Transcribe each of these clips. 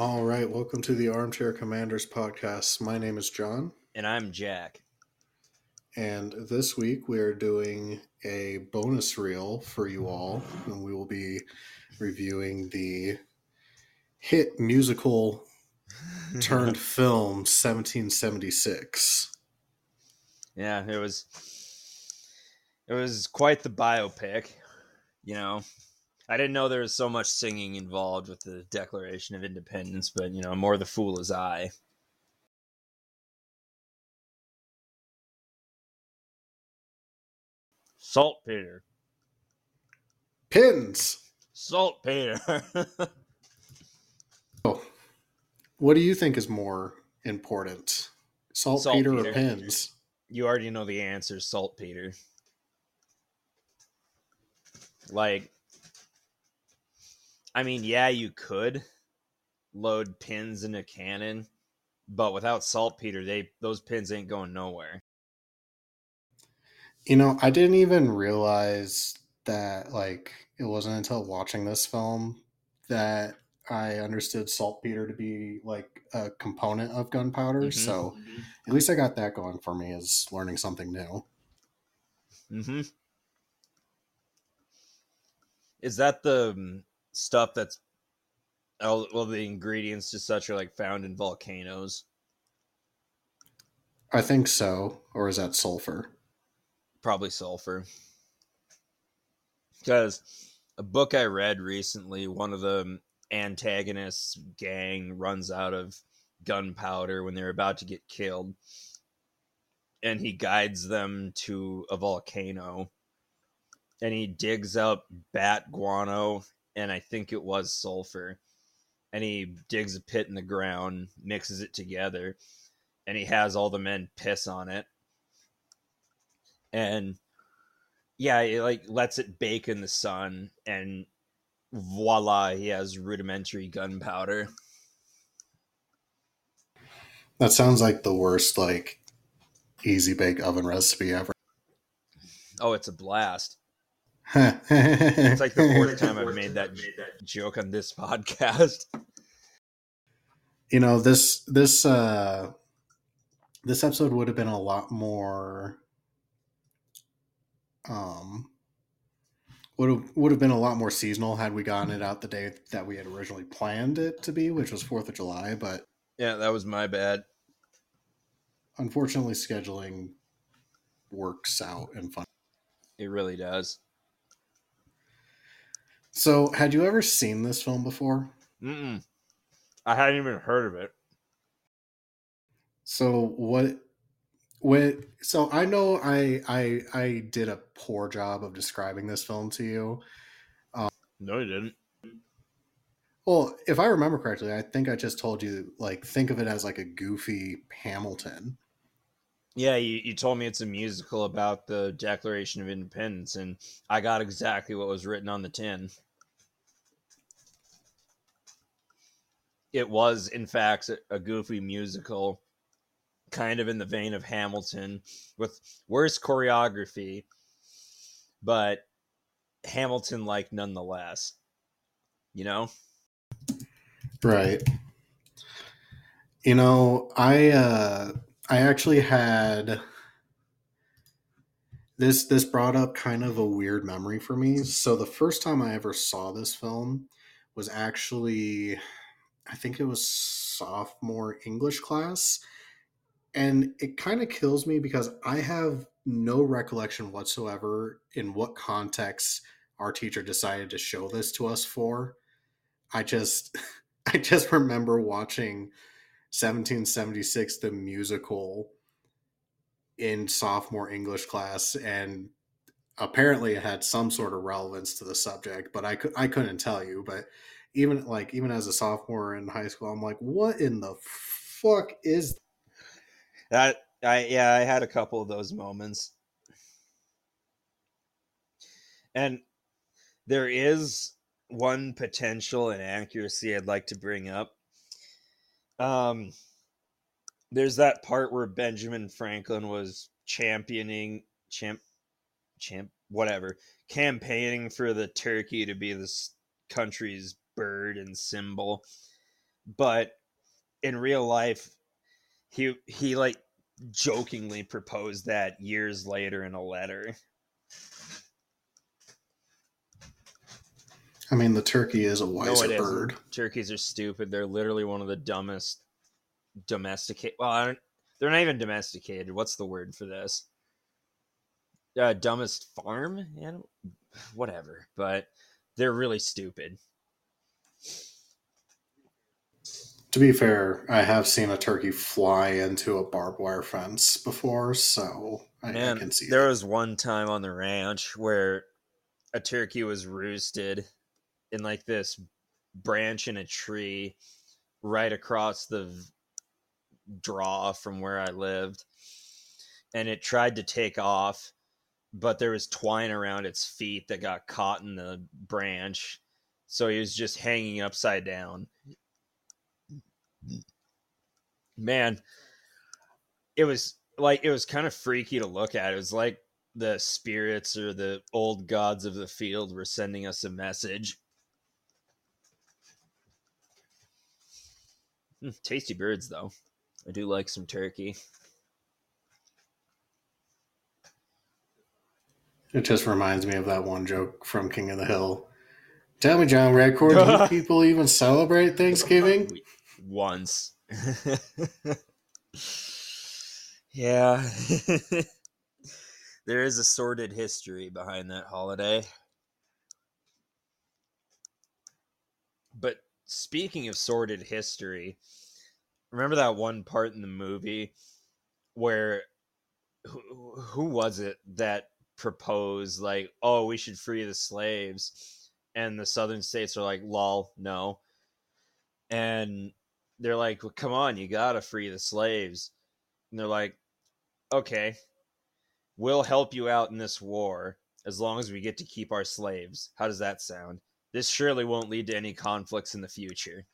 All right, welcome to the Armchair Commanders podcast. My name is Jon, And I'm Jack. and this week we are doing a bonus reel for you all, and we will be reviewing the hit musical turned film 1776. yeah, it was it was quite the biopic, you know. I didn't know there was so much singing involved with the Declaration of Independence, but you know, more the fool is I. Saltpeter. Pins! Saltpeter. Oh, what do you think is more important? Saltpeter or pins? you already know the answer, saltpeter. Like, I mean, yeah, you could load pins in a cannon, but without saltpeter, they those pins ain't going nowhere. You know, I didn't even realize that like it wasn't until watching this film that I understood saltpeter to be like a component of gunpowder. Mhm. So at least I got that going for me as learning something new. Mm-hmm. Is that the um, stuff that's all well the ingredients to such are like found in volcanoes? I think so. Or is that sulfur? probably sulfur. Because a book I read recently, one of the um, antagonists' gang runs out of gunpowder when they're about to get killed, and he guides them to a volcano, and he digs up bat guano, and I think it was sulfur, and he digs a pit in the ground, mixes it together, and he has all the men piss on it and yeah, it like lets it bake in the sun, and voila, he has rudimentary gunpowder. That sounds like the worst like easy bake oven recipe ever. Oh, it's a blast! It's like the fourth time I've made that joke on this podcast. you know this this uh this episode would have been a lot more um would have would have been a lot more seasonal had we gotten it out the day that we had originally planned it to be which was fourth of july but Yeah, that was my bad. unfortunately scheduling works out and fun It really does. So had you ever seen this film before Mm-mm. I hadn't even heard of it. So what what so I know I I I did a poor job of describing this film to you. Um, No, you didn't. Well, if I remember correctly, I think I just told you like think of it as like a goofy Hamilton. Yeah, you, you told me it's a musical about the Declaration of Independence, and I got exactly what was written on the tin. It was, in fact, a- goofy musical, kind of in the vein of Hamilton, with worse choreography, but Hamilton like nonetheless. You know? Right. You know, I uh I actually had this this brought up kind of a weird memory for me. So the first time I ever saw this film was actually I think it was sophomore English class. And it kind of kills me because I have no recollection whatsoever in what context our teacher decided to show this to us for. I just I just remember watching 1776 the musical in sophomore English class and apparently it had some sort of relevance to the subject, but I could I couldn't tell you, but even like even as a sophomore in high school, I'm like, what in the fuck is That I yeah, I had a couple of those moments. And there is one potential inaccuracy I'd like to bring up. Um there's that part where Benjamin Franklin was championing champ champ whatever campaigning for the turkey to be this country's bird and symbol but in real life, he he like jokingly proposed that years later in a letter. I mean, the turkey is a wiser no, bird. Turkeys are stupid. They're literally one of the dumbest domesticated. Well, they're not even domesticated. What's the word for this? Uh, dumbest farm animal, whatever. But they're really stupid. To be fair, I have seen a turkey fly into a barbed wire fence before, so I, Man, I can see. There was one time on the ranch where a turkey was roosted in like this branch in a tree right across the draw from where I lived. And it tried to take off, but there was twine around its feet that got caught in the branch. So he was just hanging upside down. Man, it was like it was kind of freaky to look at. It was like the spirits or the old gods of the field were sending us a message. Mm, tasty birds, though. I do like some turkey. It just reminds me of that one joke from King of the Hill. Tell me, John Redcorn, do people even celebrate Thanksgiving? Once. yeah. there is a sordid history behind that holiday. But speaking of sordid history, remember that one part in the movie where who, who was it that proposed like, "Oh, we should free the slaves," and the southern states are like, "Lol, no," and they're like, well, "Come on, you gotta free the slaves," and they're like, "Okay, we'll help you out in this war." As long as we get to keep our slaves. How does that sound? This surely won't lead to any conflicts in the future.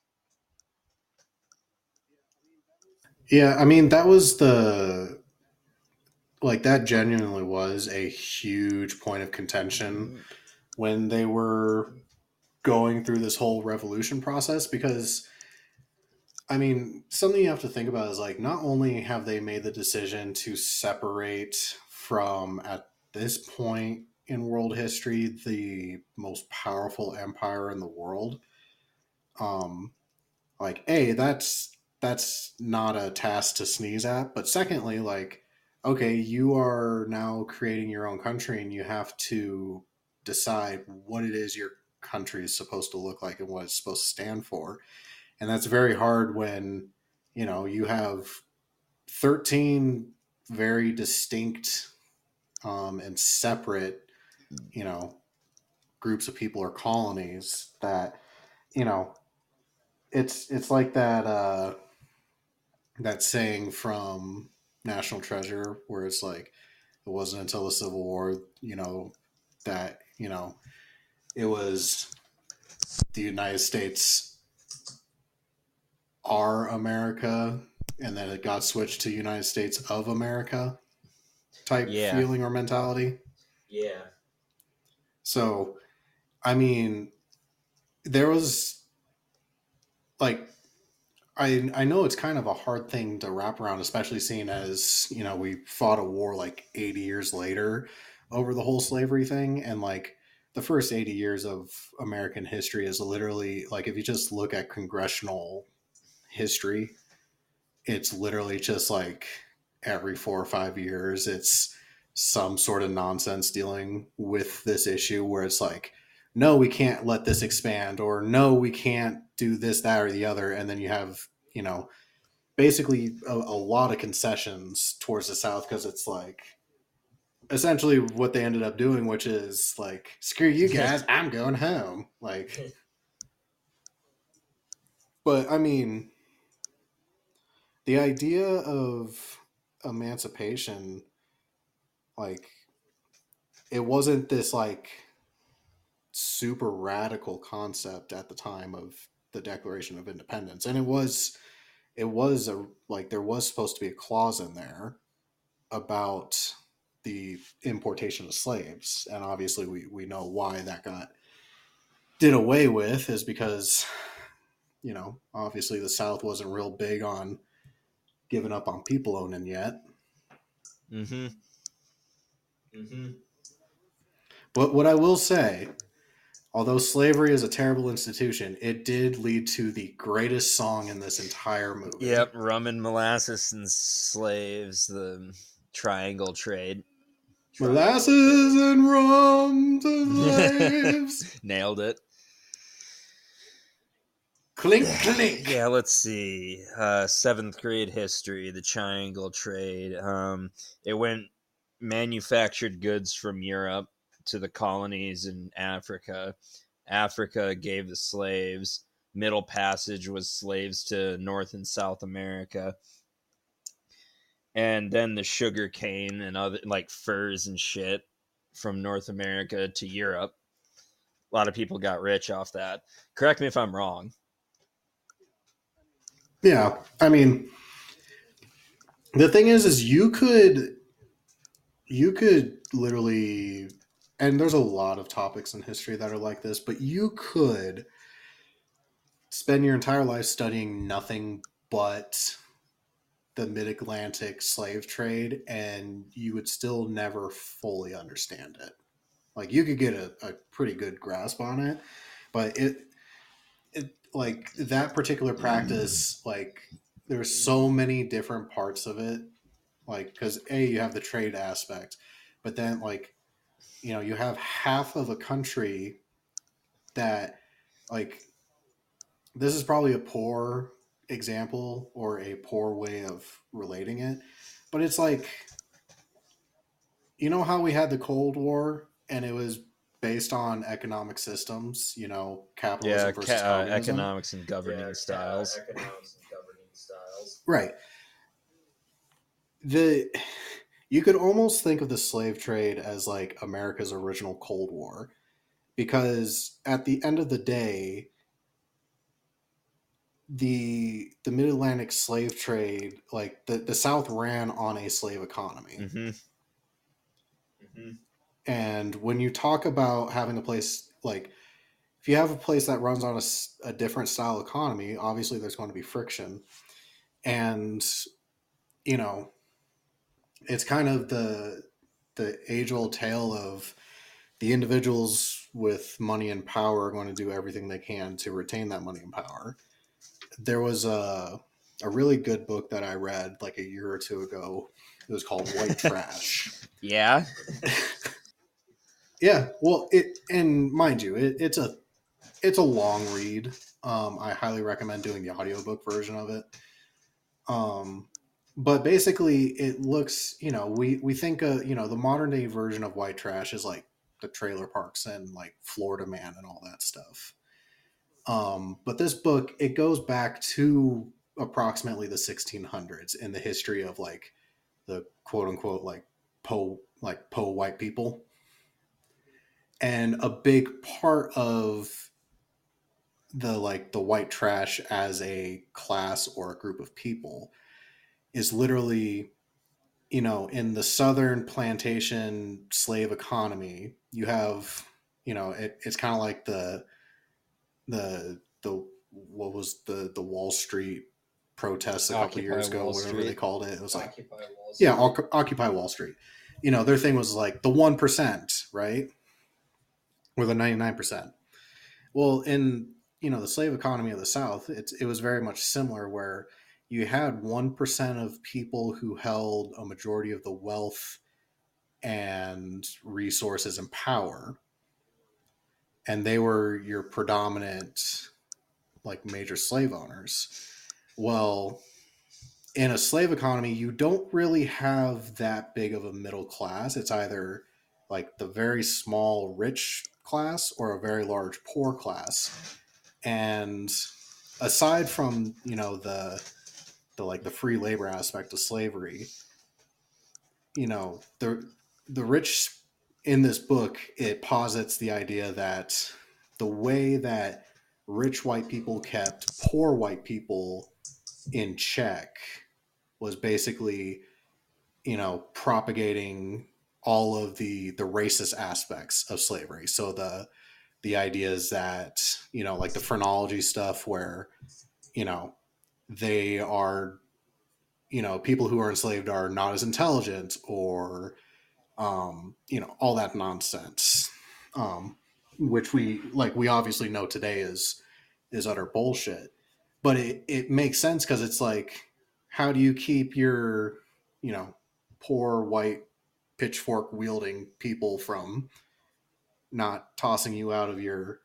Yeah, I mean that was the like that genuinely was a huge point of contention when they were going through this whole revolution process because I mean, something you have to think about is like not only have they made the decision to separate from at this point in world history the most powerful empire in the world. Um like a that's that's not a task to sneeze at but secondly like okay you are now creating your own country and you have to decide what it is your country is supposed to look like and what it's supposed to stand for. And that's very hard when you know you have 13 very distinct um, and separate you know groups of people or colonies that you know it's it's like that uh that saying from national treasure where it's like it wasn't until the civil war you know that you know it was the united states are america and then it got switched to united states of america type yeah. feeling or mentality yeah so, I mean, there was like I I know it's kind of a hard thing to wrap around, especially seeing as you know we fought a war like eighty years later over the whole slavery thing, and like the first eighty years of American history is literally like if you just look at congressional history, it's literally just like every four or five years, it's some sort of nonsense dealing with this issue where it's like no we can't let this expand or no we can't do this that or the other. And then you have you know basically a, a lot of concessions towards the south because it's like essentially what they ended up doing which is like screw you guys i'm going home. Like but i mean the idea of emancipation like it wasn't this like super radical concept at the time of the Declaration of Independence, and it was it was a like there was supposed to be a clause in there about the importation of slaves, and obviously we we know why that got did away with is because you know, obviously the South wasn't real big on giving up on people owning yet. Mm-hmm. Mm-hmm. But what I will say, although slavery is a terrible institution, it did lead to the greatest song in this entire movie. Yep, rum and molasses and slaves, the triangle trade. Molasses and rum to slaves. Nailed it. Clink, clink. Yeah, let's see. Uh, seventh grade history, the triangle trade. Um, it went manufactured goods from Europe to the colonies in Africa. Africa gave the slaves. Middle Passage was slaves to North and South America. And then the sugar cane and other like furs and shit from North America to Europe. A lot of people got rich off that. Correct me if I'm wrong. Yeah, I mean, the thing is, is you could, you could literally, and there's a lot of topics in history that are like this, but you could spend your entire life studying nothing but the mid-Atlantic slave trade, and you would still never fully understand it. Like you could get a, a pretty good grasp on it, but it like that particular practice like there's so many different parts of it like because a you have the trade aspect but then like you know you have half of a country that like this is probably a poor example or a poor way of relating it but it's like you know how we had the cold war and it was based on economic systems, you know, capitalism yeah, versus ca- uh, economics and governing Yeah, styles. uh, economics and governing styles. Right. The you could almost think of the slave trade as like America's original Cold War because at the end of the day the the mid-Atlantic slave trade like the, the South ran on a slave economy. hmm hmm And when you talk about having a place like, if you have a place that runs on a different style economy, obviously there's going to be friction. And, you know, it's kind of the the age old tale of the individuals with money and power are going to do everything they can to retain that money and power. There was a a really good book that I read like a year or two ago. It was called White Trash. Yeah. Yeah, well, it and mind you, it, it's a it's a long read. Um, I highly recommend doing the audiobook version of it. Um, but basically, it looks, you know, we we think, uh, you know, the modern day version of white trash is like the trailer parks and like Florida Man and all that stuff. Um, but this book, it goes back to approximately the 1600s in the history of like the quote unquote like po like po white people and a big part of the like the white trash as a class or a group of people is literally you know in the southern plantation slave economy you have you know it, it's kind of like the the the what was the the wall street protests a couple Occupy years ago Wall whatever Street. they called it. It was like Occupy yeah Oc- occupy wall street. You know their thing was like the 1% right? Or the 99% well in you know the slave economy of the south it's, it was very much similar where you had 1% of people who held a majority of the wealth and resources and power and they were your predominant like major slave owners. Well in a slave economy you don't really have that big of a middle class. It's either like the very small rich class or a very large poor class. And aside from you know the the like the free labor aspect of slavery. You know the the rich in this book it posits the idea that the way that rich white people kept poor white people in check was basically you know propagating all of the the racist aspects of slavery. So the the ideas that you know like the phrenology stuff where you know they are you know people who are enslaved are not as intelligent or um you know all that nonsense um which we like we obviously know today is is utter bullshit. But it, it makes sense because it's like how do you keep your you know poor white pitchfork wielding people from not tossing you out of your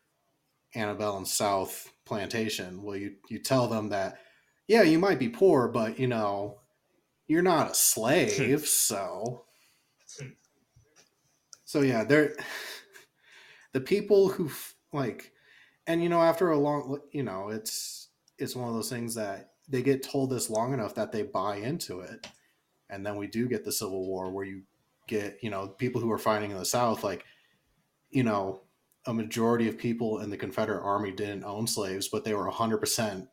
antebellum south plantation? Well you you tell them that yeah you might be poor but you know you're not a hmm. slave so. So yeah they're the people who like and you know after a long you know it's it's one of those things that they get told this long enough that they buy into it. And then we do get the civil war where you get you know people who are fighting in the south like you know a majority of people in the confederate army didn't own slaves but they were 100%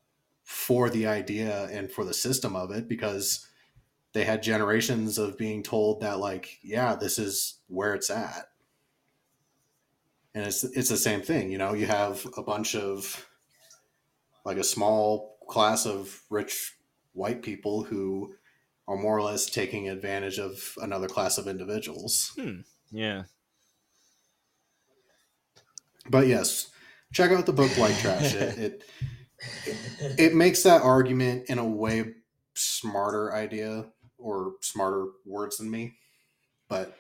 for the idea and for the system of it because they had generations of being told that like yeah this is where it's at and it's it's the same thing you know you have a bunch of like a small class of rich white people who are more or less taking advantage of another class of individuals Hmm. Yeah. but yes check out the book white trash it, it it makes that argument in a way smarter idea or smarter words than me but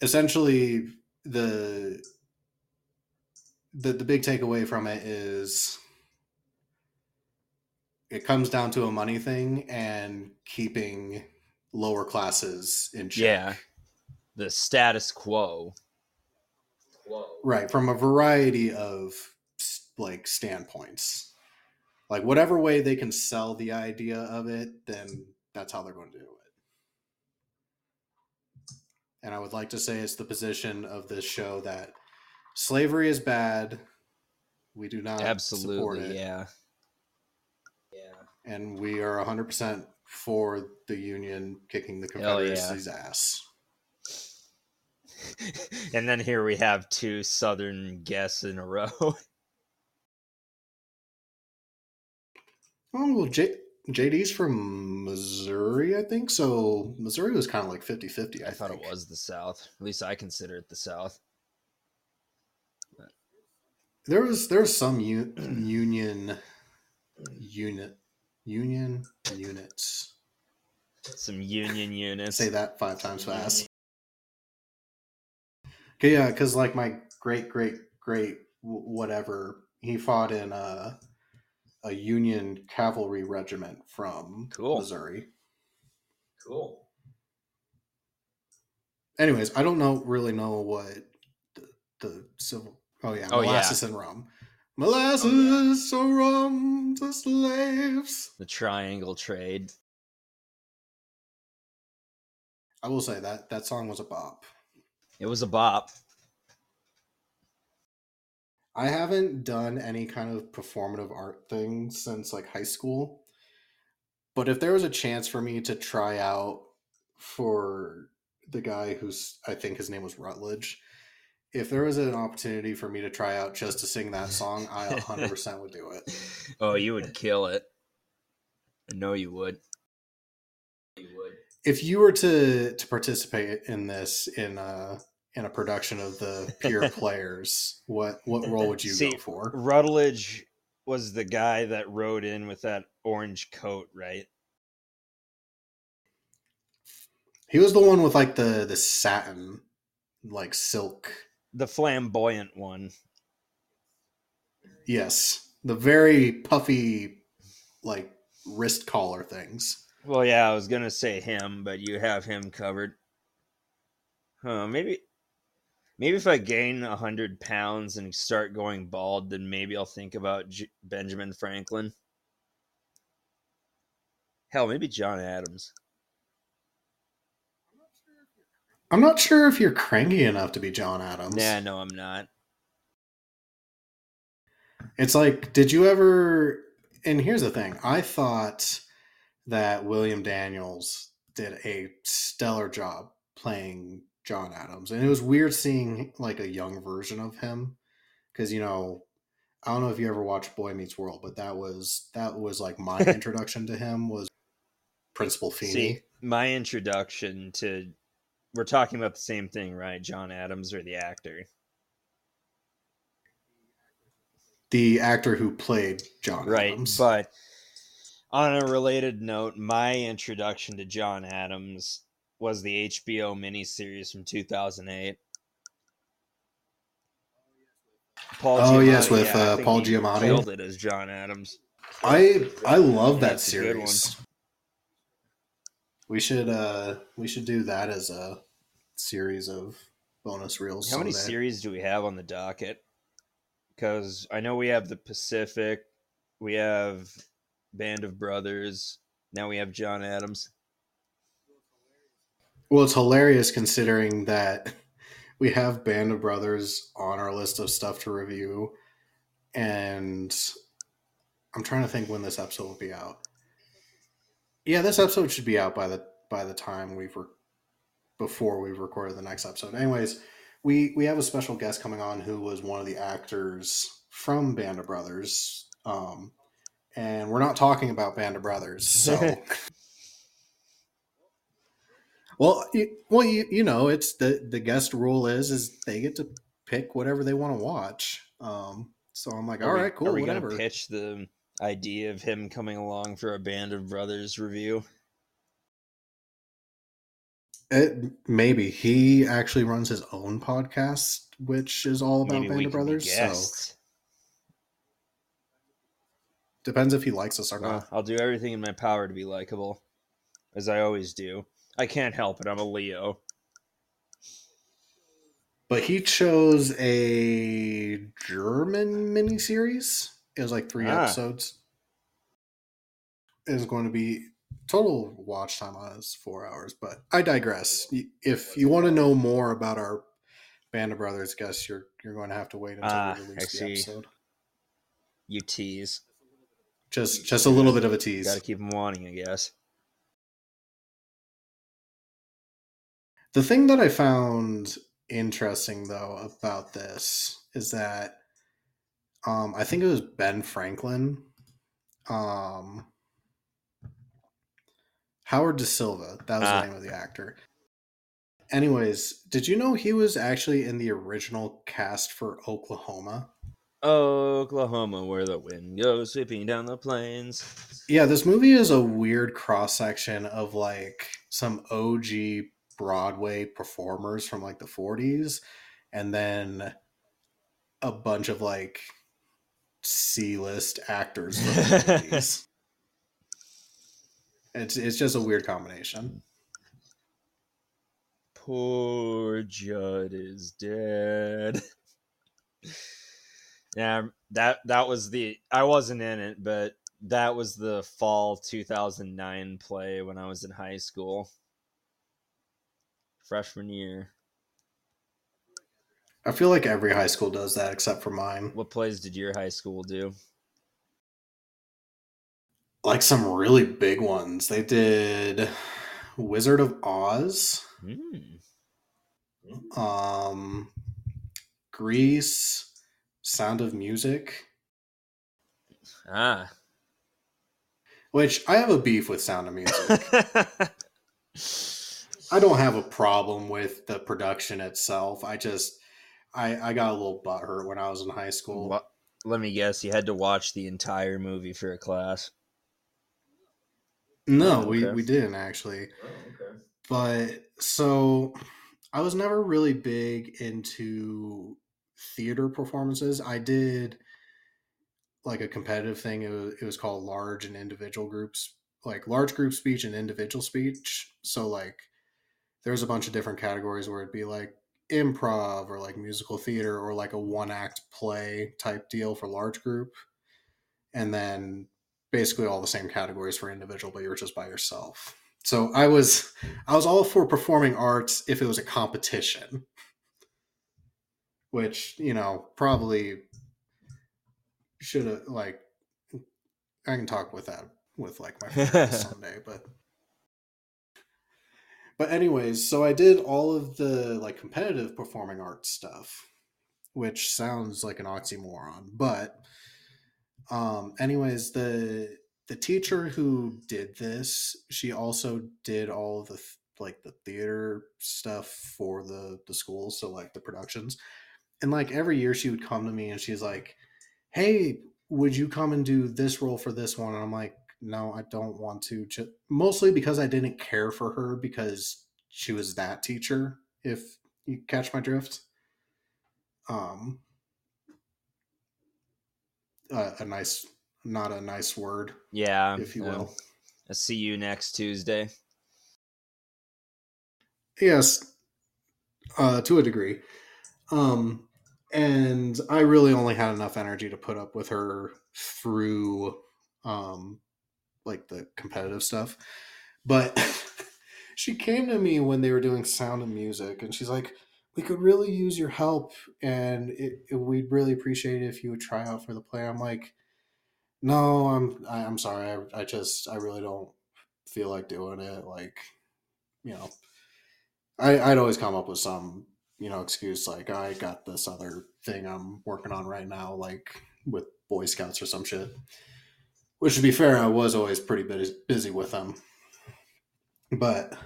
essentially the the the big takeaway from it is it comes down to a money thing and keeping lower classes in check. Yeah. The status quo. Whoa. Right, from a variety of s- like standpoints. Like whatever way they can sell the idea of it, then that's how they're going to do it. And I would like to say it's the position of this show that slavery is bad. We do not support Absolutely. it. Yeah. Yeah. and we are 100% for the union kicking the Hell yeah. confederacy's ass and then here we have two southern guests in a row. oh well J- jd's from missouri i think so missouri was kind of like 50-50 i, I thought it was the South. At least I consider it the South. there was there was some u- union unit union units Some Union units. say that five times fast okay yeah because like my great great great whatever he fought in a, a union cavalry regiment from Cool. missouri Cool. anyways i don't know really know what the, the civil oh yeah Oh, yeah. molasses and rum molasses oh, or rum to slaves The triangle trade. i will say that that song was a bop It was a bop. I haven't done any kind of performative art thing since like high school. But if there was a chance for me to try out for the guy who's I think his name was Rutledge, if there was an opportunity for me to try out just to sing that song, I 100% would do it. Oh, you would kill it. I know you would. You would. If you were to to participate in this in a in a production of the Pure Players, what what role would you See, go for? Rutledge was the guy that rode in with that orange coat, right? He was the one with like the the satin like silk The flamboyant one. Yes, the very puffy, like wrist collar things. Well, yeah, I was gonna say him, but you have him covered. Huh? Maybe, maybe if I gain a hundred pounds and start going bald, then maybe I'll think about J- Benjamin Franklin. Hell, maybe John Adams. I'm not sure if you're cranky enough to be John Adams. Nah, no, I'm not. It's like, did you ever? And here's the thing: I thought that William Daniels did a stellar job playing John Adams, and it was weird seeing like a young version of him because you know I don't know if you ever watched Boy Meets World, but that was that was like my introduction to him was Principal Feeney. See, my introduction to we're talking about the same thing, right? John Adams or the actor? the actor who played John Right, Adams. but on a related note, my introduction to John Adams was the HBO miniseries from 2008. Paul Oh, yes, with, yeah, uh, Paul Giamatti. Killed it as John Adams. I I love that That's a good series. We should uh we should do that as a series of bonus reels. How many series do we have on the docket? Because I know we have the Pacific, we have Band of Brothers, now we have John Adams. Well, it's hilarious considering that we have Band of Brothers on our list of stuff to review, and I'm trying to think when this episode will be out. Yeah, this episode should be out by the by the time we've re- before we've recorded the next episode. Anyways, we we have a special guest coming on who was one of the actors from Band of Brothers, um, and we're not talking about Band of Brothers, so. Well, you, well, you, you know, it's the the guest rule is is they get to pick whatever they want to watch. Um, so I'm like, all we- right, cool, Are we whatever. gonna pitch the idea of him coming along for a Band of Brothers review? It, maybe he actually runs his own podcast, which is all about Maybe Band of Brothers. So depends if he likes us or not. I'll do everything in my power to be likable, as I always do. I can't help it. I'm a Leo. But he chose a German miniseries. It was like three Ah. episodes. It was going to be total watch time on is four hours, but I digress. If you want to know more about our Band of Brothers guests, you're you're going to have to wait until Ah, we I release the see. episode. You tease. Just just a little bit of a tease. Got to keep him wanting, I guess. The thing that I found interesting though about this is that um, I think it was Ben Franklin, um, Howard Da Silva. That was Ah. the name of the actor. Anyways, did you know he was actually in the original cast for Oklahoma? Oklahoma, where the wind goes sweeping down the plains. Yeah, this movie is a weird cross section of like some OG Broadway performers from like the 40s and then a bunch of like C-list actors from the 50s. It's it's just a weird combination. Poor Jud is dead. yeah, that that was the I wasn't in it, but that was the fall 2009 play when I was in high school. Freshman year. I feel like every high school does that except for mine. What plays did your high school do? Like some really big ones. They did Wizard of Oz, Hmm. um Grease, Sound of Music, Ah. which I have a beef with Sound of Music. I don't have a problem with the production itself. I just I I got a little butthurt when I was in high school. Wha- Let me guess, you had to watch the entire movie for a class. No, Oh, we we didn't actually. Oh, okay. But so I was never really big into theater performances. I did like a competitive thing. It was, it was called large and individual groups, like large group speech and individual speech. So like there was a bunch of different categories where it'd be like improv or like musical theater or like a one act play type deal for large group. And then basically all the same categories for individual, but you're just by yourself. So I was I was all for performing arts if it was a competition. Which, you know, probably should have like I can talk with that with like my friends someday, but But anyways, so I did all of the like competitive performing arts stuff, which sounds like an oxymoron, but um anyways, the the teacher who did this, she also did all of the like the theater stuff for the the school, so like the productions. And like every year she would come to me and she's like, "Hey, would you come and do this role for this one?" And I'm like, "No, I don't want to." Mostly because I didn't care for her because she was that teacher. If you catch my drift. Um, a, a nice, not a nice word, Yeah. if you um, will. I'll see you next Tuesday. Yes, uh, to a degree. Um, and I really only had enough energy to put up with her through, um, like the competitive stuff. But she came to me when they were doing sound and music, and she's like, "We could really use your help, and it, it, we'd really appreciate it if you would try out for the play." I'm like, "No, I'm I, I'm sorry. I, I just I really don't feel like doing it. Like, you know." I, I'd always come up with some, you know, excuse like I got this other thing I'm working on right now, like with Boy Scouts or some shit. Which, to be fair, I was always pretty busy, busy with them. But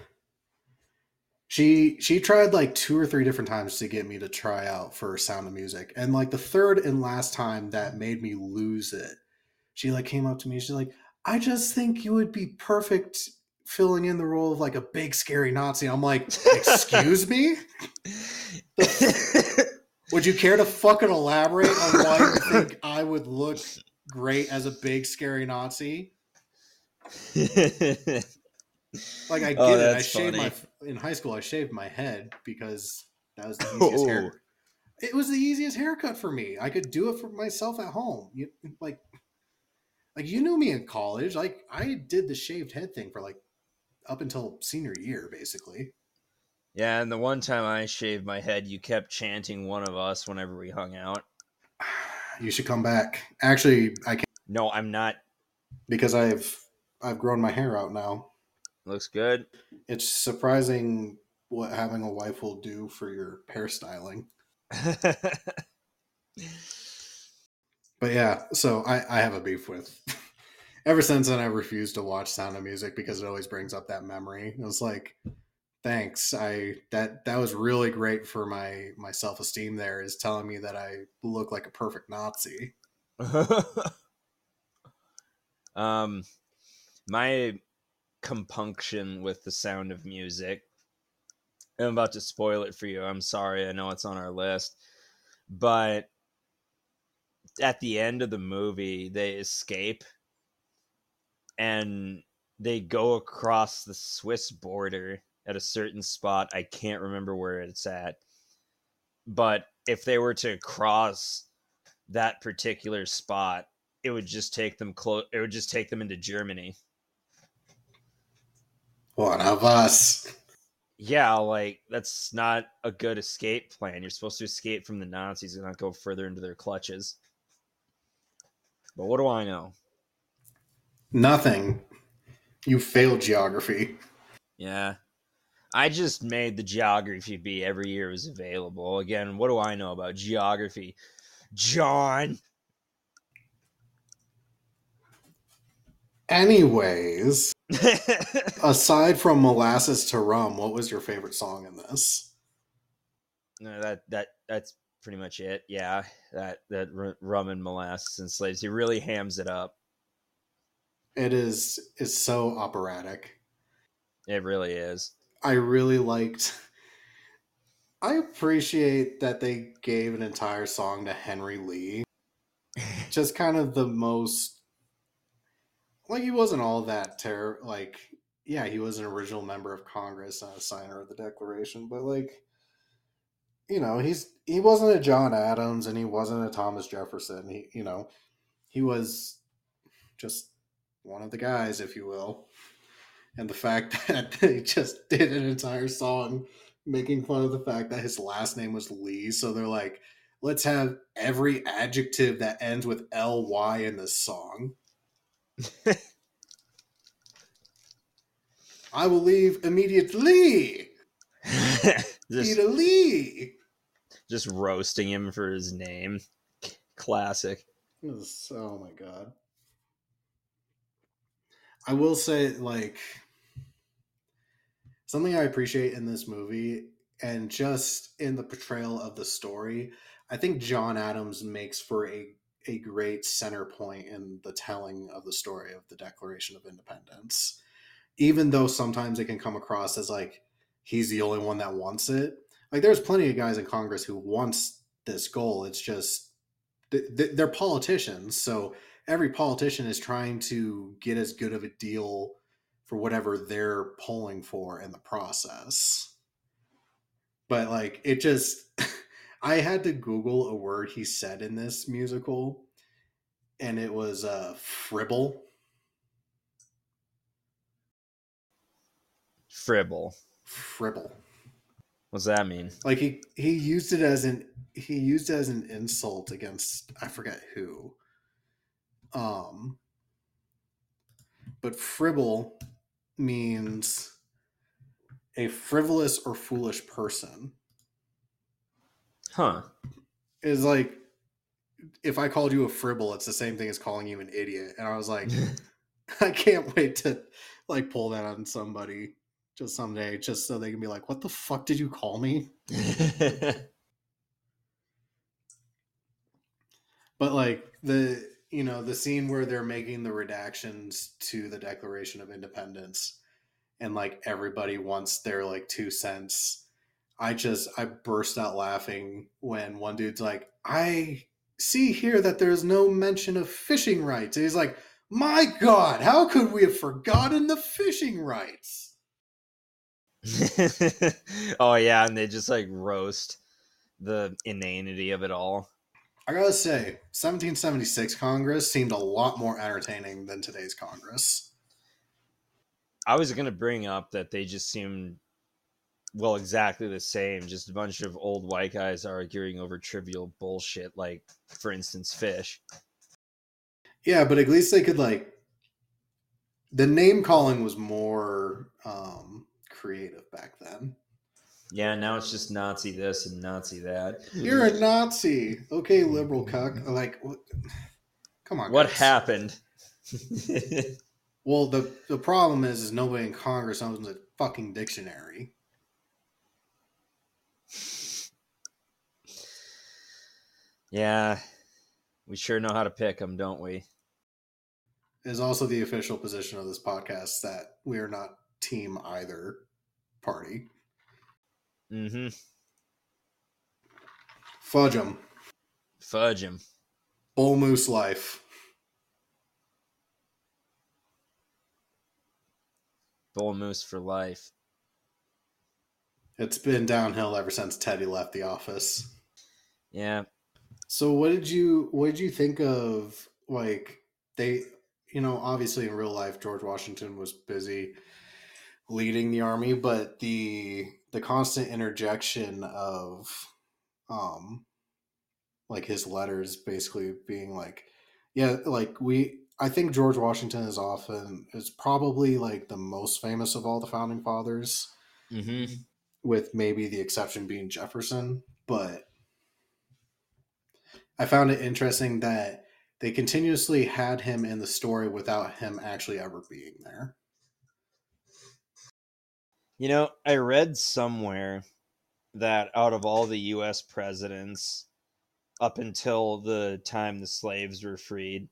she she tried like two or three different times to get me to try out for Sound of Music, and like the third and last time that made me lose it, she like came up to me. She's like, "I just think you would be perfect." filling in the role of like a big scary Nazi. I'm like, excuse me? Would you care to fucking elaborate on why you think I would look great as a big scary Nazi? Like I oh, get Oh, it. I shaved funny. my in high school. I shaved my head because that was the easiest hair. Oh. It was the easiest haircut for me. I could do it for myself at home. You like, like you knew me in college. Like I did the shaved head thing for like up until senior year, basically. yeah, and the one time I shaved my head, you kept chanting one of us whenever we hung out. You should come back. Actually, I can't No, I'm not. because I've I've grown my hair out now. Looks good. It's surprising what having a wife will do for your hairstyling. But yeah, so I, I have a beef with. Ever since then, I refused to watch Sound of Music because it always brings up that memory. It was like, thanks. I that that was really great for my my self esteem. There is telling me that I look like a perfect Nazi. um, my compunction with the sound of music. I'm about to spoil it for you. I'm sorry. I know it's on our list, but at the end of the movie, they escape and they go across the Swiss border at a certain spot. I can't remember where it's at. But if they were to cross that particular spot, it would just take them close it would just take them into Germany. One of us. Yeah, like that's not a good escape plan. You're supposed to escape from the Nazis and not go further into their clutches. But what do I know? Nothing. You failed geography. Yeah. I just made the geography be every year it was available. Again, what do I know about geography? Jon. Anyways, aside from molasses to rum, what was your favorite song in this? no, that that that's pretty much it. Yeah, that that rum and molasses and slaves. He really hams it up. It is is so operatic. It really is. I really liked. I appreciate that they gave an entire song to Henry Lee. Just kind of the most. Like, he wasn't all that terror. Like, yeah, he was an original member of Congress and a signer of the Declaration, but, like, you know, he's he wasn't a John Adams and he wasn't a Thomas Jefferson. He, you know, he was just one of the guys, if you will and the fact that they just did an entire song making fun of the fact that his last name was Lee. So they're like, let's have every adjective that ends with ly in this song. I will leave immediately. just, Peter Lee. just roasting him for his name. Classic. Is- oh my god. I will say, like, something I appreciate in this movie and just in the portrayal of the story, I think John Adams makes for a, a great center point in the telling of the story of the Declaration of Independence. Even though sometimes it can come across as like he's the only one that wants it. Like, there's plenty of guys in Congress who wants this goal. It's just th- th- they're politicians, so every politician is trying to get as good of a deal for whatever they're polling for in the process. But like it just I had to Google a word he said in this musical and it was uh fribble. Fribble. Fribble. What's that mean? Like he he used it as an he used it as an insult against I forget who. Um but fribble means a frivolous or foolish person. Huh. Is like if I called you a fribble, it's the same thing as calling you an idiot. And I was like, I can't wait to like pull that on somebody just someday, just so they can be like, "What the fuck did you call me?" But like the you know the scene where they're making the redactions to the Declaration of Independence, and like everybody wants their like two cents. I just I burst out laughing when one dude's like, "I see here that there's no mention of fishing rights." And he's like, "My God, how could we have forgotten the fishing rights?" oh yeah, and they just like roast the inanity of it all. I gotta say, 1776 Congress seemed a lot more entertaining than today's Congress. I was gonna bring up that they just seemed well exactly the same, just a bunch of old white guys arguing over trivial bullshit, like for instance, fish. Yeah, but at least they could like the name calling was more um creative back then. Yeah, now it's just Nazi this and Nazi that. You're a Nazi. Okay, liberal cuck. Like what come on. what guys. happened? Well, the the problem is is nobody in Congress owns a fucking dictionary. yeah, we sure know how to pick them, don't we? Is also the official position of this podcast that we are not team either party. Mm-hmm. Fudge 'em. Fudge him. Bull moose life. Bull moose for life. It's been downhill ever since Teddy left the office. Yeah. So what did you what did you think of like they you know obviously in real life George Washington was busy leading the army but the the constant interjection of um like his letters basically being like yeah like we I think George Washington is often is probably like the most famous of all the founding fathers Mm-hmm. with maybe the exception being Jefferson, but I found it interesting that they continuously had him in the story without him actually ever being there. You know, I read somewhere that out of all the US presidents up until the time the slaves were freed,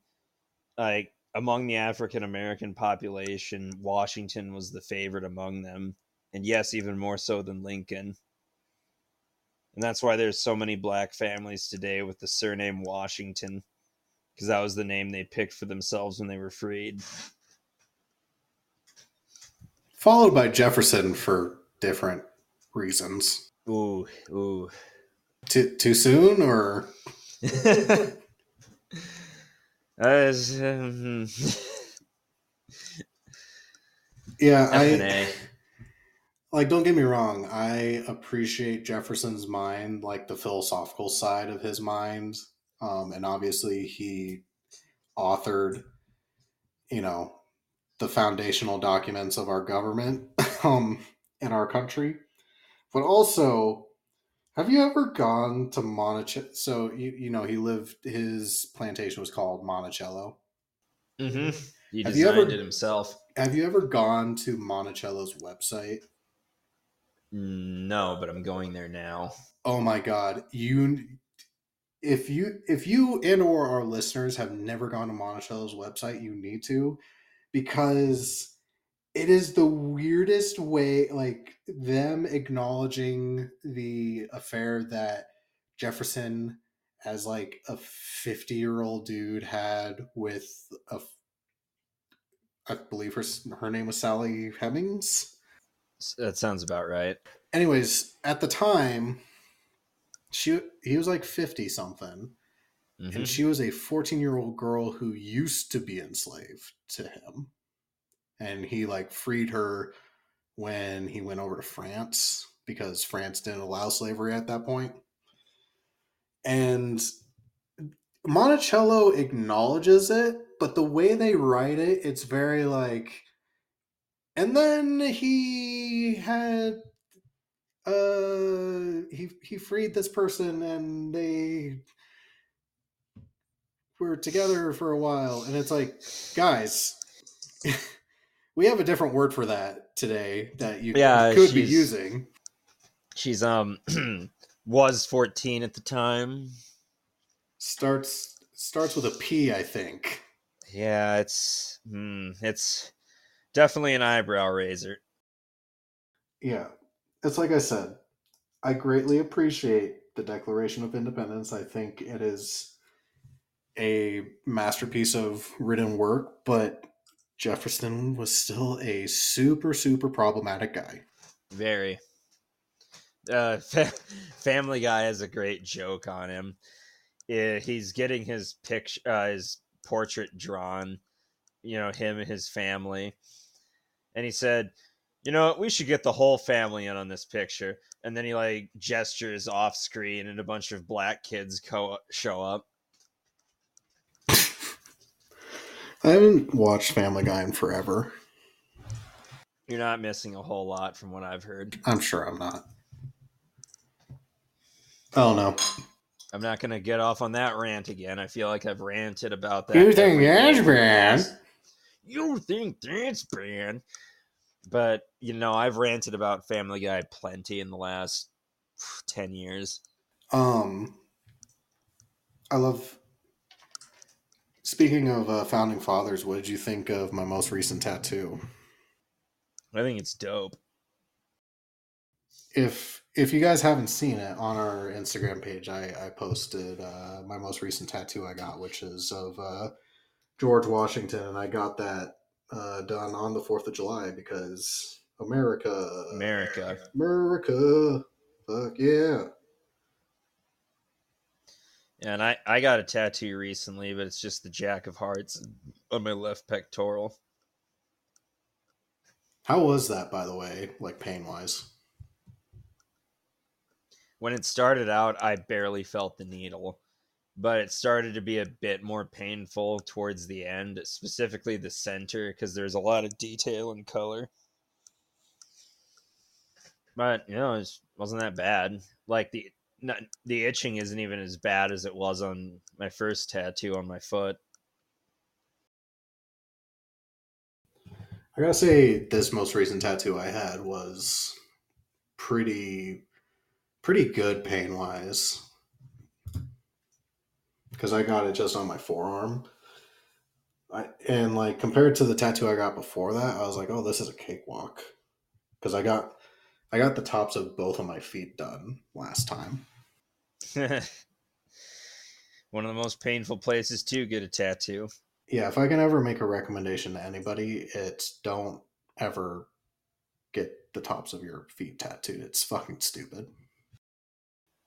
like among the African American population, Washington was the favorite among them. And yes, even more so than Lincoln. And that's why there's so many black families today with the surname Washington, because that was the name they picked for themselves when they were freed. Followed by Jefferson for different reasons. Ooh, ooh. Too too soon or um, yeah, F and I like don't get me wrong, I appreciate Jefferson's mind, like the philosophical side of his mind. Um, and obviously he authored, you know, the foundational documents of our government um, in our country. But also, have you ever gone to Monticello? So you you know he lived his plantation was called Monticello. Mm-hmm. He Have designed you ever- it himself. Have you ever gone to Monticello's website? No, but I'm going there now. Oh my god, you if you if you and or our listeners have never gone to Monticello's website, you need to because it is the weirdest way like them acknowledging the affair that Jefferson as like a 50 year old dude had with a I believe her her name was Sally Hemings That sounds about right. anyways, at the time, she he was like fifty something, Mhm. and she was a fourteen year old girl who used to be enslaved to him, and he like freed her when he went over to France because France didn't allow slavery at that point, and Monticello acknowledges it, but the way they write it, it's very like. And then he had uh he he freed this person and they were together for a while and it's like guys we have a different word for that today that you Yeah, could be using She's um was 14 at the time. starts starts with a p i think Yeah, it's mm, it's definitely an eyebrow raiser. yeah it's like i said i greatly appreciate the declaration of independence i think it is a masterpiece of written work but jefferson was still a super super problematic guy Very. Uh, fa- Family Guy has a great joke on him. Yeah, he's getting his picture, uh, his portrait drawn. You know him and his family, and he said, "You know, we should get the whole family in on this picture." And then he like gestures off screen, and a bunch of black kids co- show up. I haven't watched family guy in forever You're not missing a whole lot from what I've heard. i'm sure i'm not oh no I'm not gonna get off on that rant again. I feel like I've ranted about that. You think that's bad? You think that's bad? But you know, I've ranted about Family Guy plenty in the last ten years. Um, I love. Speaking of uh, founding fathers, what did you think of my most recent tattoo? I think it's dope. If if you guys haven't seen it on our Instagram page, I I posted uh, my most recent tattoo I got, which is of uh, George Washington, and I got that uh, done on the Fourth of July because America, America. America, fuck yeah. And I, I got a tattoo recently, but it's just the Jack of Hearts on my left pectoral. How was that, by the way, like pain wise? When it started out, I barely felt the needle, but it started to be a bit more painful towards the end, specifically the center, because there's a lot of detail and color. But you know, it was- wasn't that bad. Like the not, the itching isn't even as bad as it was on my first tattoo on my foot. I gotta say, this most recent tattoo I had was pretty, pretty good pain wise. Because I got it just on my forearm. I, and like compared to the tattoo I got before that, I was like, oh, this is a cakewalk. Because I got, I got the tops of both of my feet done last time. One of the most painful places to get a tattoo. Yeah, if I can ever make a recommendation to anybody, it's don't ever get the tops of your feet tattooed. It's fucking stupid.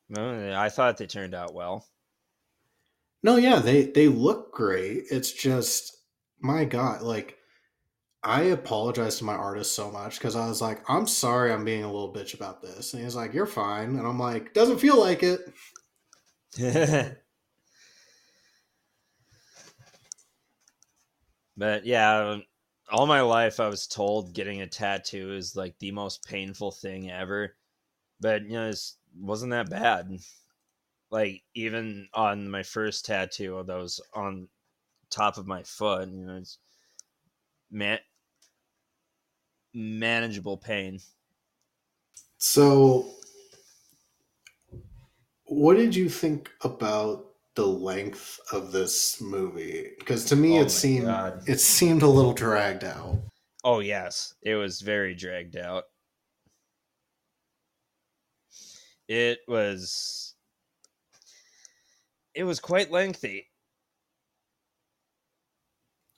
Well, I thought they turned out well. No, yeah, they they look great. It's just my god, like I apologize to my artist so much because I was like, I'm sorry, I'm being a little bitch about this, and he's like, you're fine, and I'm like, doesn't feel like it. but yeah, um, all my life I was told getting a tattoo is like the most painful thing ever. But you know, it wasn't that bad. Like even on my first tattoo that was on top of my foot, you know, it's man manageable pain. So, what did you think about the length of this movie? Because to me, Oh it seemed God. it seemed a little dragged out. Oh yes, it was very dragged out. It was it was quite lengthy.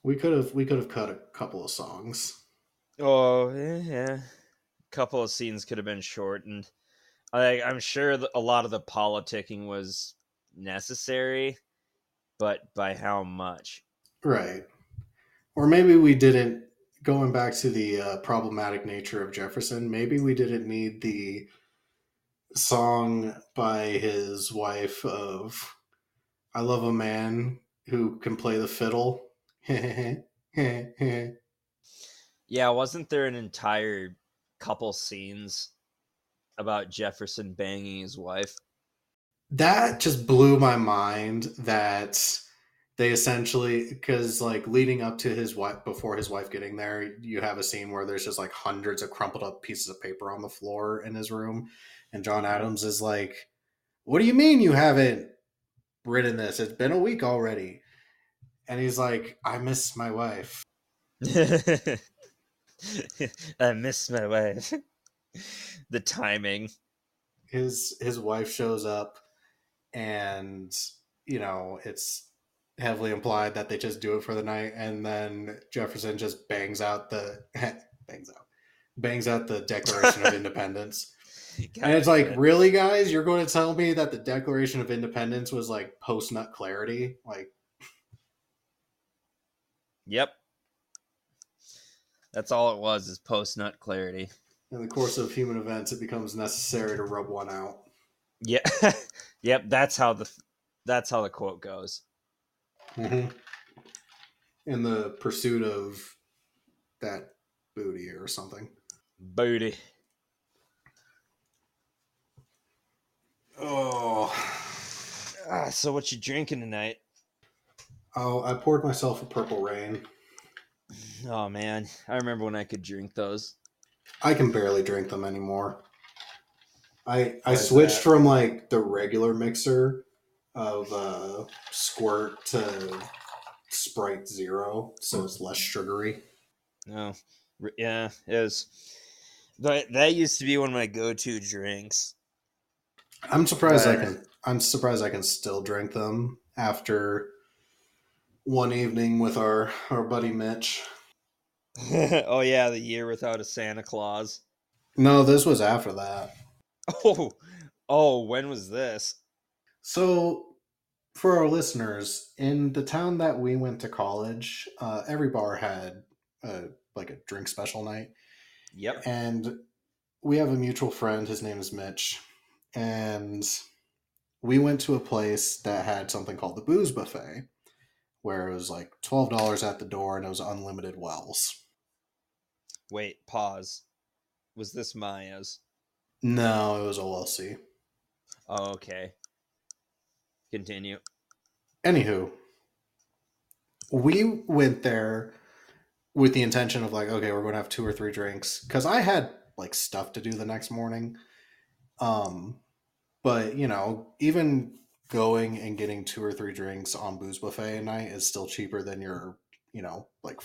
We could have we could have cut a couple of songs. Oh eh, yeah, a couple of scenes could have been shortened. I, I'm sure a lot of the politicking was necessary, but by how much? Right. Or maybe we didn't, going back to the uh, problematic nature of Jefferson, maybe we didn't need the song by his wife of I love a man who can play the fiddle. Yeah, wasn't there an entire couple scenes about Jefferson banging his wife? that just blew my mind that they essentially because like leading up to his wife before his wife getting there you have a scene where there's just like hundreds of crumpled up pieces of paper on the floor in his room and john mm-hmm. adams is like what do you mean you haven't written this? It's been a week already. And he's like i miss my wife I miss my wife. the timing. his his wife shows up and you know it's heavily implied that they just do it for the night and then jefferson just bangs out the bangs out bangs out the declaration of independence and it's like really guys you're going to tell me that the declaration of independence was like post nut clarity like Yep. That's all it was is post nut clarity. in the course of human events it becomes necessary to rub one out Yeah. yep, that's how the that's how the quote goes. in the pursuit of that booty or something Booty. oh Ah, so what you drinking tonight? Oh, I poured myself a purple rain. Oh man, I remember when I could drink those. I can barely drink them anymore. I I Why's switched that? from like the regular mixer of uh, squirt to Sprite Zero, so it's less sugary. No. Yeah, it was that that used to be one of my go-to drinks. I'm surprised I can. I'm surprised I can still drink them after one evening with our our buddy Mitch. oh yeah, the year without a Santa Claus. No, this was after that. Oh, oh, when was this? So, for our listeners, in the town that we went to college, uh, every bar had a, like a drink special night, Yep. and we have a mutual friend. His name is Mitch, and we went to a place that had something called the booze buffet, where it was like twelve dollars at the door and it was unlimited wells. Wait, pause. Was this Maya's? No, it was OLC. Oh, okay. Continue. Anywho, we went there with the intention of like, okay, we're going to have two or three drinks because I had like stuff to do the next morning. Um, but you know, even going and getting two or three drinks on booze buffet a night is still cheaper than your, you know, like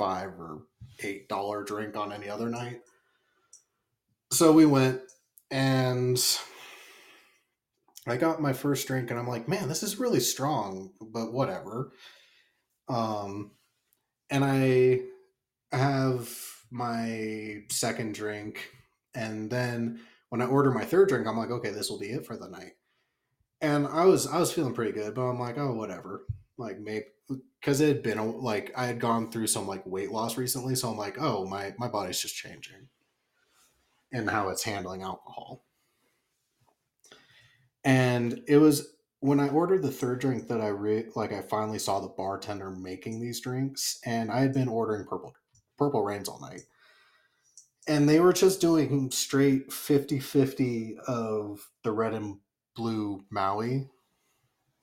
five or eight dollar drink on any other night. So we went and I got my first drink and I'm like, man, this is really strong, but whatever. Um, and I have my second drink, and then when I order my third drink, I'm like, okay, this will be it for the night. And I was I was feeling pretty good, but I'm like, oh, whatever. Like maybe because it had been a, like I had gone through some like weight loss recently, so I'm like, oh, my my body's just changing, and how it's handling alcohol. And it was when I ordered the third drink that I re- like I finally saw the bartender making these drinks and I had been ordering purple purple rains all night. And they were just doing straight 50-50 of the red and blue Maui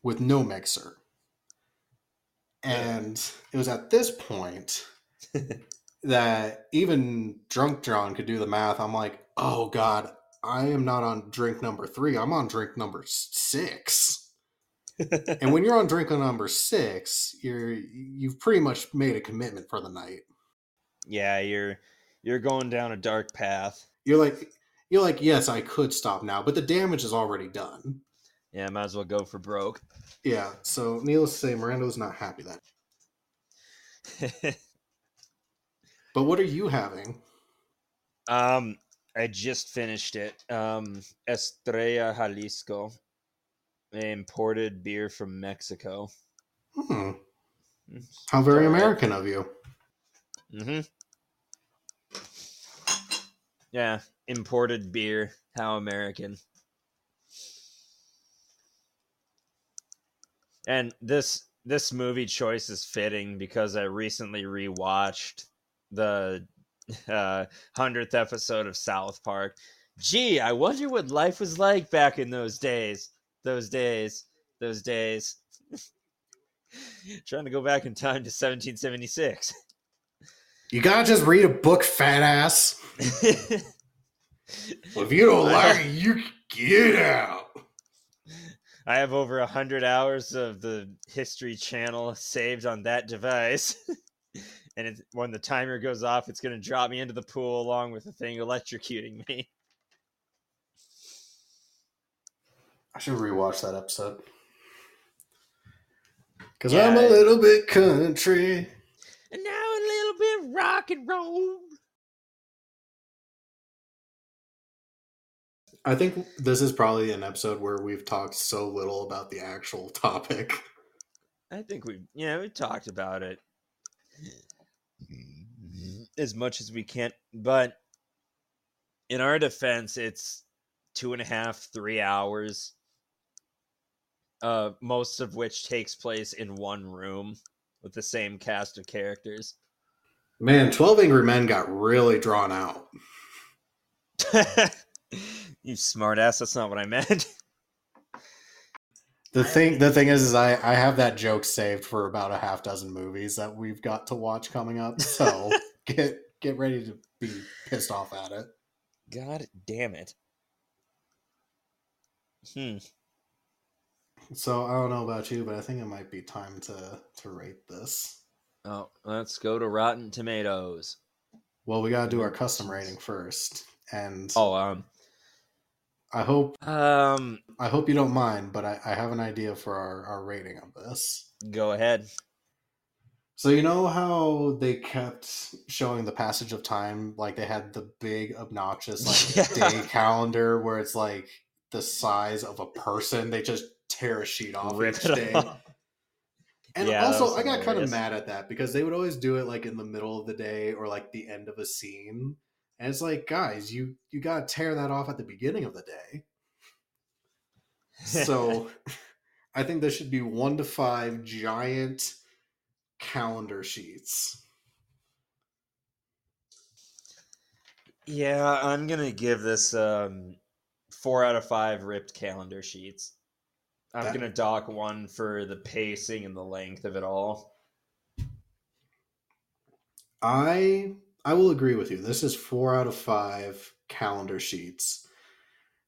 with no mixer. And it was at this point that even drunk Jon could do the math. I'm like, oh God, I am not on drink number three. I'm on drink number six. and when you're on drink number six, you're you've pretty much made a commitment for the night. yeah, you're you're going down a dark path. You're like you're like, yes, I could stop now, but the damage is already done. Yeah, might as well go for broke. Yeah, so needless to say, Miranda was not happy that. But what are you having? um, I just finished it. Um, Estrella Jalisco, imported beer from Mexico. Hmm, how very American of you. Mm-hmm. Yeah, imported beer. How American. And this this movie choice is fitting because I recently rewatched the uh, 100th episode of South Park. Gee, I wonder what life was like back in those days. Those days. Those days. Trying to go back in time to 1776. You gotta just read a book, fat ass. Well, if you don't like it, you get out. I have over a hundred hours of the History Channel saved on that device, and it, when the timer goes off, it's going to drop me into the pool along with the thing electrocuting me. I should rewatch that episode. Because Yeah, I'm a little bit country. And now a little bit rock and roll. I think this is probably an episode where we've talked so little about the actual topic. I think we, yeah, we talked about it as much as we can, but in our defense, it's two and a half, three hours, uh, most of which takes place in one room with the same cast of characters. Man, 12 Angry Men got really drawn out. you smartass, that's not what I meant. The thing the thing is is I, I have that joke saved for about a half dozen movies that we've got to watch coming up. So get get ready to be pissed off at it. God damn it. Hmm. So I don't know about you, but I think it might be time to to rate this. Oh, let's go to Rotten Tomatoes. Well, we gotta do our custom rating first. And Oh, um, I hope um, I hope you don't mind, but I, I have an idea for our, our rating of this. go ahead. So you know how they kept showing the passage of time, like they had the big obnoxious like Yeah. day calendar where it's like the size of a person. They just tear a sheet off Rip each day. off. And Yeah, also, I got kind of mad at that because they would always do it like in the middle of the day or like the end of a scene, and it's like, guys, you you gotta tear that off at the beginning of the day. So, I think there should be one to five giant calendar sheets. yeah, I'm gonna give this um four out of five ripped calendar sheets. I'm That- gonna dock one for the pacing and the length of it all. I I will agree with you. This is four out of five calendar sheets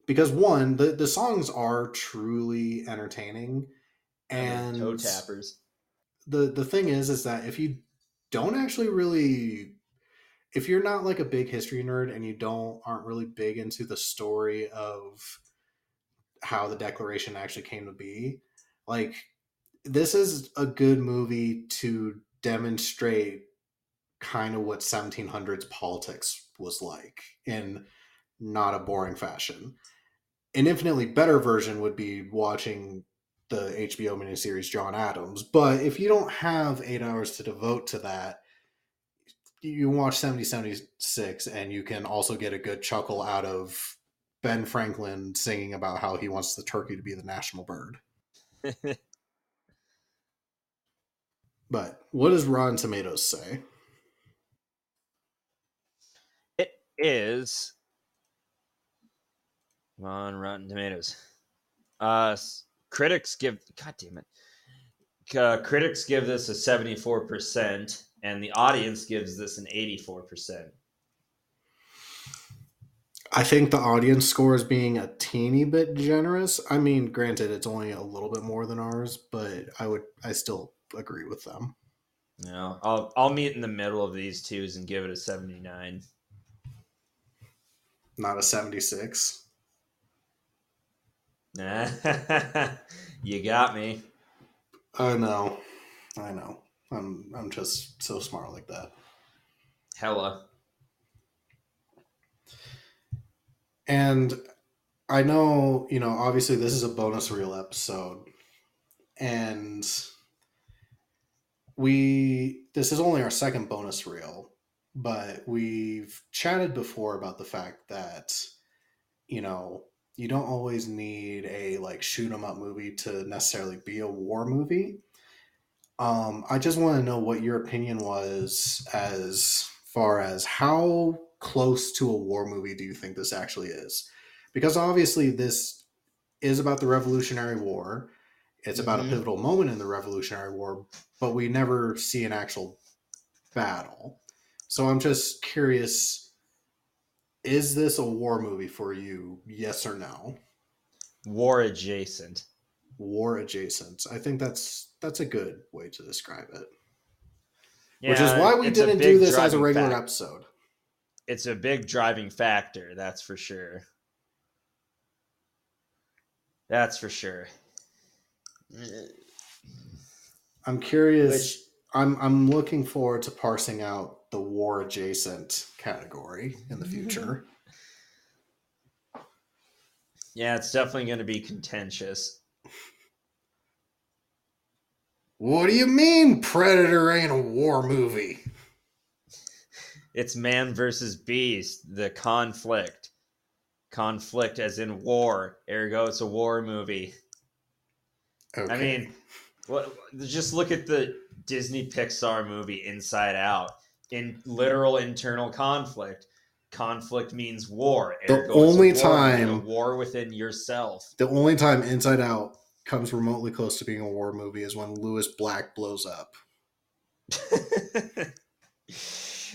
because one, the the songs are truly entertaining, And toe tappers. the the thing is is that if you don't actually really if you're not like a big history nerd and you don't aren't really big into the story of how the declaration actually came to be like this is a good movie to demonstrate kind of what 1700s politics was like in not a boring fashion an infinitely better version would be watching the HBO miniseries John Adams. But if you don't have eight hours to devote to that, you watch 1776 and you can also get a good chuckle out of Ben Franklin singing about how he wants the turkey to be the national bird. But what does Rotten Tomatoes say? It is on Rotten Tomatoes. Uh, critics give God damn it. Uh, critics give this a seventy-four percent, and the audience gives this an eighty-four percent. I think the audience score is being a teeny bit generous. I mean, granted, it's only a little bit more than ours, but I would, I still agree with them. Know, I'll I'll meet in the middle of these twos and give it a seventy-nine. Not a 76. you got me. I know. I know. I'm, I'm just so smart like that. Hella. And I know, you know, obviously this is a bonus reel episode. And we this is only our second bonus reel, but we've chatted before about the fact that you know, you don't always need a like shoot 'em up movie to necessarily be a war movie. Um, I just want to know what your opinion was as far as how close to a war movie do you think this actually is? Because obviously this is about the Revolutionary War. It's about Mhm. a pivotal moment in the Revolutionary War, but we never see an actual battle. So I'm just curious is this a war movie for you? Yes or no? War adjacent. War adjacent. I think that's that's a good way to describe it. Which is why we didn't do this as a regular fac- episode. It's a big driving factor, that's for sure. That's for sure. I'm curious. I'm I'm looking forward to parsing out the war adjacent category in the future. Yeah, it's definitely going to be contentious. what do you mean Predator ain't a war movie? It's man versus beast, the conflict. Conflict as in war. Ergo, it's a war movie. Okay. I mean, what, just look at the Disney Pixar movie Inside Out. In literal internal conflict, conflict means war. The only war time- war within yourself. the only time Inside Out comes remotely close to being a war movie is when Lewis Black blows up.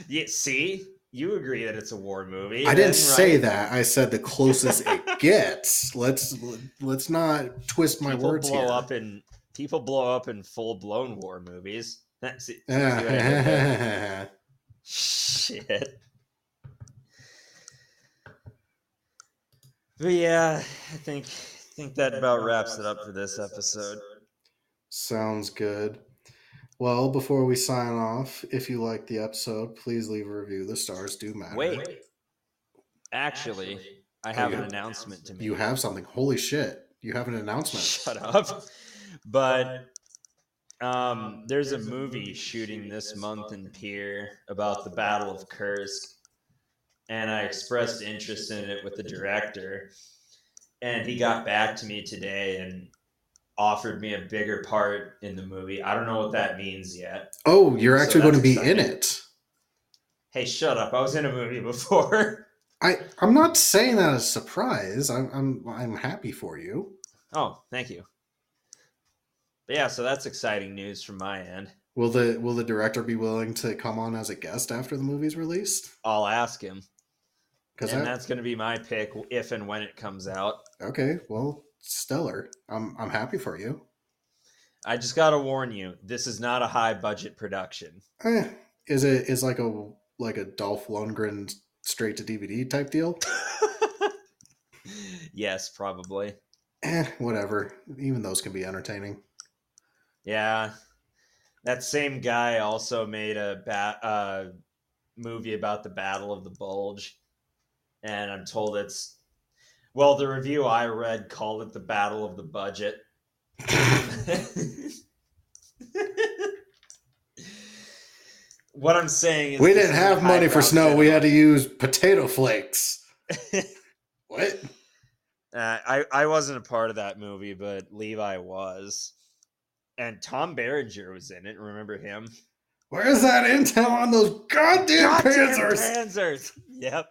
yeah, see, you agree that it's a war movie. I didn't say that. I said the closest it gets. Let's let's not twist my people words blow here. up in people blow up in full blown war movies. See- see what I did there? Shit. But yeah, I think I think that about wraps it up for this episode. Sounds good. Well, before we sign off, if you like the episode, please leave a review. The stars do matter. Wait, actually, I Oh, have you an announcement to make. You have something. Holy shit. You have an announcement. Shut up. But um, there's a movie shooting this month in Pierre about the Battle of Kursk, and I expressed interest in it with the director, and he got back to me today and offered me a bigger part in the movie. I don't know what that means yet. Oh, you're So actually going to that's be in it. Hey, shut up! I was in a movie before. I I'm not saying that as a surprise. I'm I'm I'm happy for you. oh, thank you. But yeah, so that's exciting news from my end. Will the will the director be willing to come on as a guest after the movie's released? I'll ask him. Because and that's going to be my pick if and when it comes out. okay, well, stellar. I'm I'm happy for you. I just got to warn you, this is not a high budget production. Eh, is it is like a like a Dolph Lundgren straight to DVD type deal? yes, probably. Eh, whatever. Even those can be entertaining. Yeah. That same guy also made a uh, movie about the Battle of the Bulge. And I'm told it's. Well, the review I read called it the Battle of the Budget. what I'm saying is. we didn't have money for snow. We had to use potato flakes. what? Uh, I I wasn't a part of that movie, but Levi was, and Tom Berenger was in it. Remember him? Where's that intel on those goddamn, Panzers? Panzers. Yep,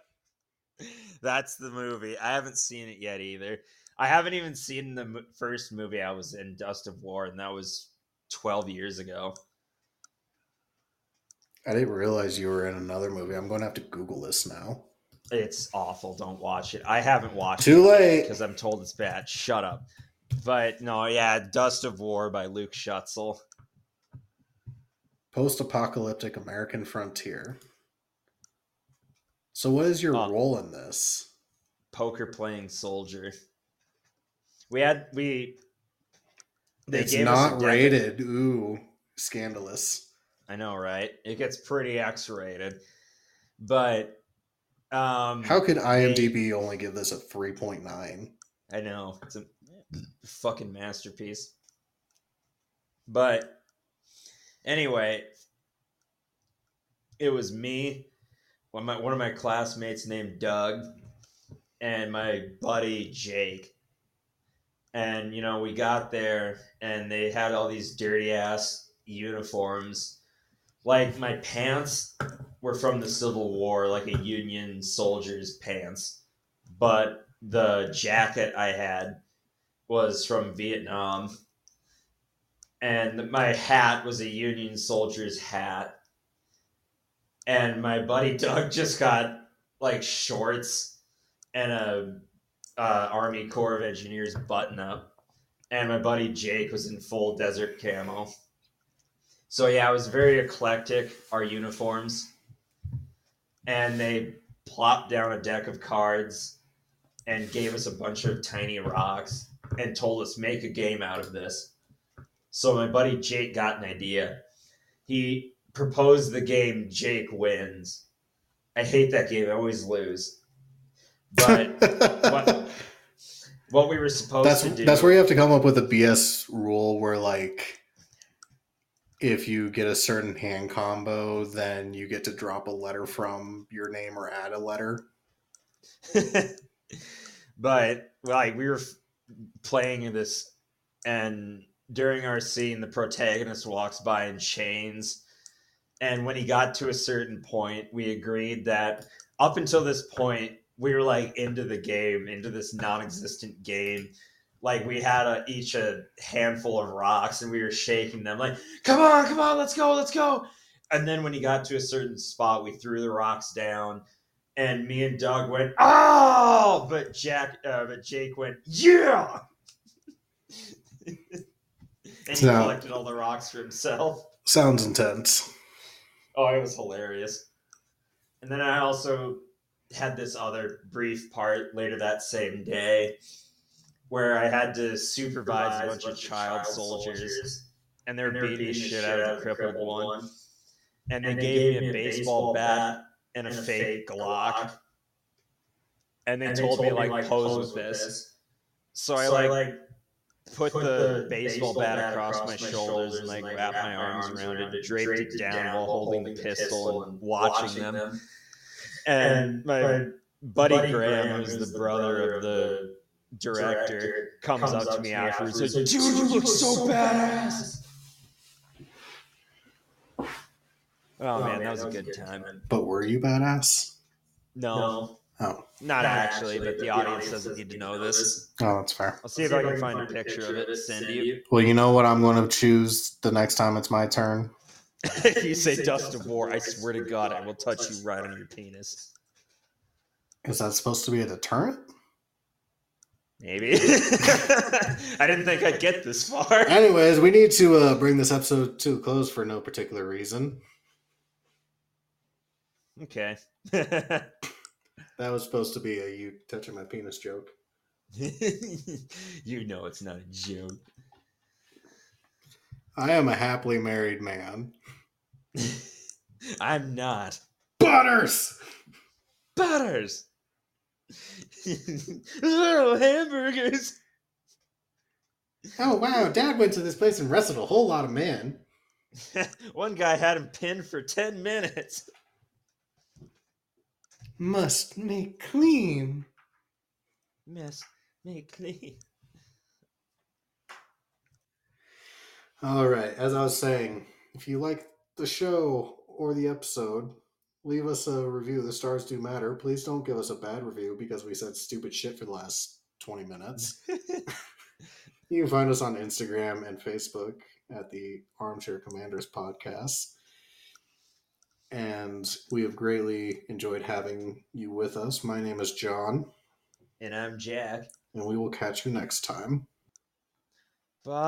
that's the movie. I haven't seen it yet either. I haven't even seen the first movie I was in, Dust of War, and that was twelve years ago. I didn't realize you were in another movie. I'm going to have to Google this now. It's awful. Don't watch it. I haven't watched Too it late. because I'm told it's bad. Shut up. But no, yeah, Dust of War by Luke Schutzel. Post apocalyptic American frontier. So, what is your Uh, role in this? Poker playing soldier. We had we. They it's not rated. Ooh, scandalous. I know, right? It gets pretty X-rated, but um, How could they- IMDb only give this a 3.9? I know it's a fucking masterpiece. But anyway, it was me, one of my, one of my classmates named Doug, and my buddy Jake. And you know, we got there, and they had all these dirty ass uniforms. Like my pants were from the Civil War, like a Union soldier's pants, but the jacket I had was from Vietnam, and my hat was a Union soldier's hat. And my buddy Doug just got like shorts and a uh, Army Corps of Engineers button up, and my buddy Jake was in full desert camo. So yeah, it was very eclectic. Our uniforms, and they plopped down a deck of cards and gave us a bunch of tiny rocks and told us make a game out of this. So my buddy Jake got an idea. He proposed the game Jake wins. I hate that game. I always lose. But what, what we were supposed that's to do that's where you have to come up with a BS rule where like if you get a certain hand combo, then you get to drop a letter from your name or add a letter. but like we were playing this and during our scene the protagonist walks by in chains. And when he got to a certain point we agreed that up until this point we were like into the game into this non-existent game. Like we had a, each a handful of rocks and we were shaking them like come on come on let's go let's go. And then when he got to a certain spot we threw the rocks down and me and Doug went, "Oh!" But Jack, uh, but Jake went, "Yeah!" and he So- collected all the rocks for himself. Sounds intense. Oh, it was hilarious. And then I also had this other brief part later that same day where I had to supervise a bunch of child soldiers, and they're beating the shit out of the crippled one. And they gave me a baseball bat and a fake Glock. And they told me like pose with this. So I like put the baseball bat across my shoulders and like wrapped my arms around it, draped it down while holding the pistol and watching them. And my buddy Graham, who's the brother of the director, comes up to me afterwards and says, "Dude, you look so badass." Oh man, that was a good time. But were you badass? No, Oh, not actually, but the audience doesn't need to know this. oh, that's fair. I'll see if I can find a picture of it and send you. Well, you know what I'm going to choose the next time it's my turn. if you say dust of war, I swear to God, I will touch you right on your penis. Is that supposed to be a deterrent? Maybe. I didn't think I'd get this far. Anyways, we need to uh, bring this episode to a close for no particular reason. Okay. That was supposed to be a you touching my penis joke. you know it's not a joke. I am a happily married man. I'm not. Butters! Butters! Little hamburgers! Oh, wow. Dad went to this place and wrestled a whole lot of men. One guy had him pinned for 10 minutes. Must make clean. Must Make clean. All right. As I was saying, if you like the show or the episode, leave us a review. The stars do matter. Please don't give us a bad review because we said stupid shit for the last 20 minutes. You can find us on Instagram and Facebook at the Armchair Commanders podcast. And we have greatly enjoyed having you with us. My name is Jon, and I'm Jack. and we will catch you next time. Bye.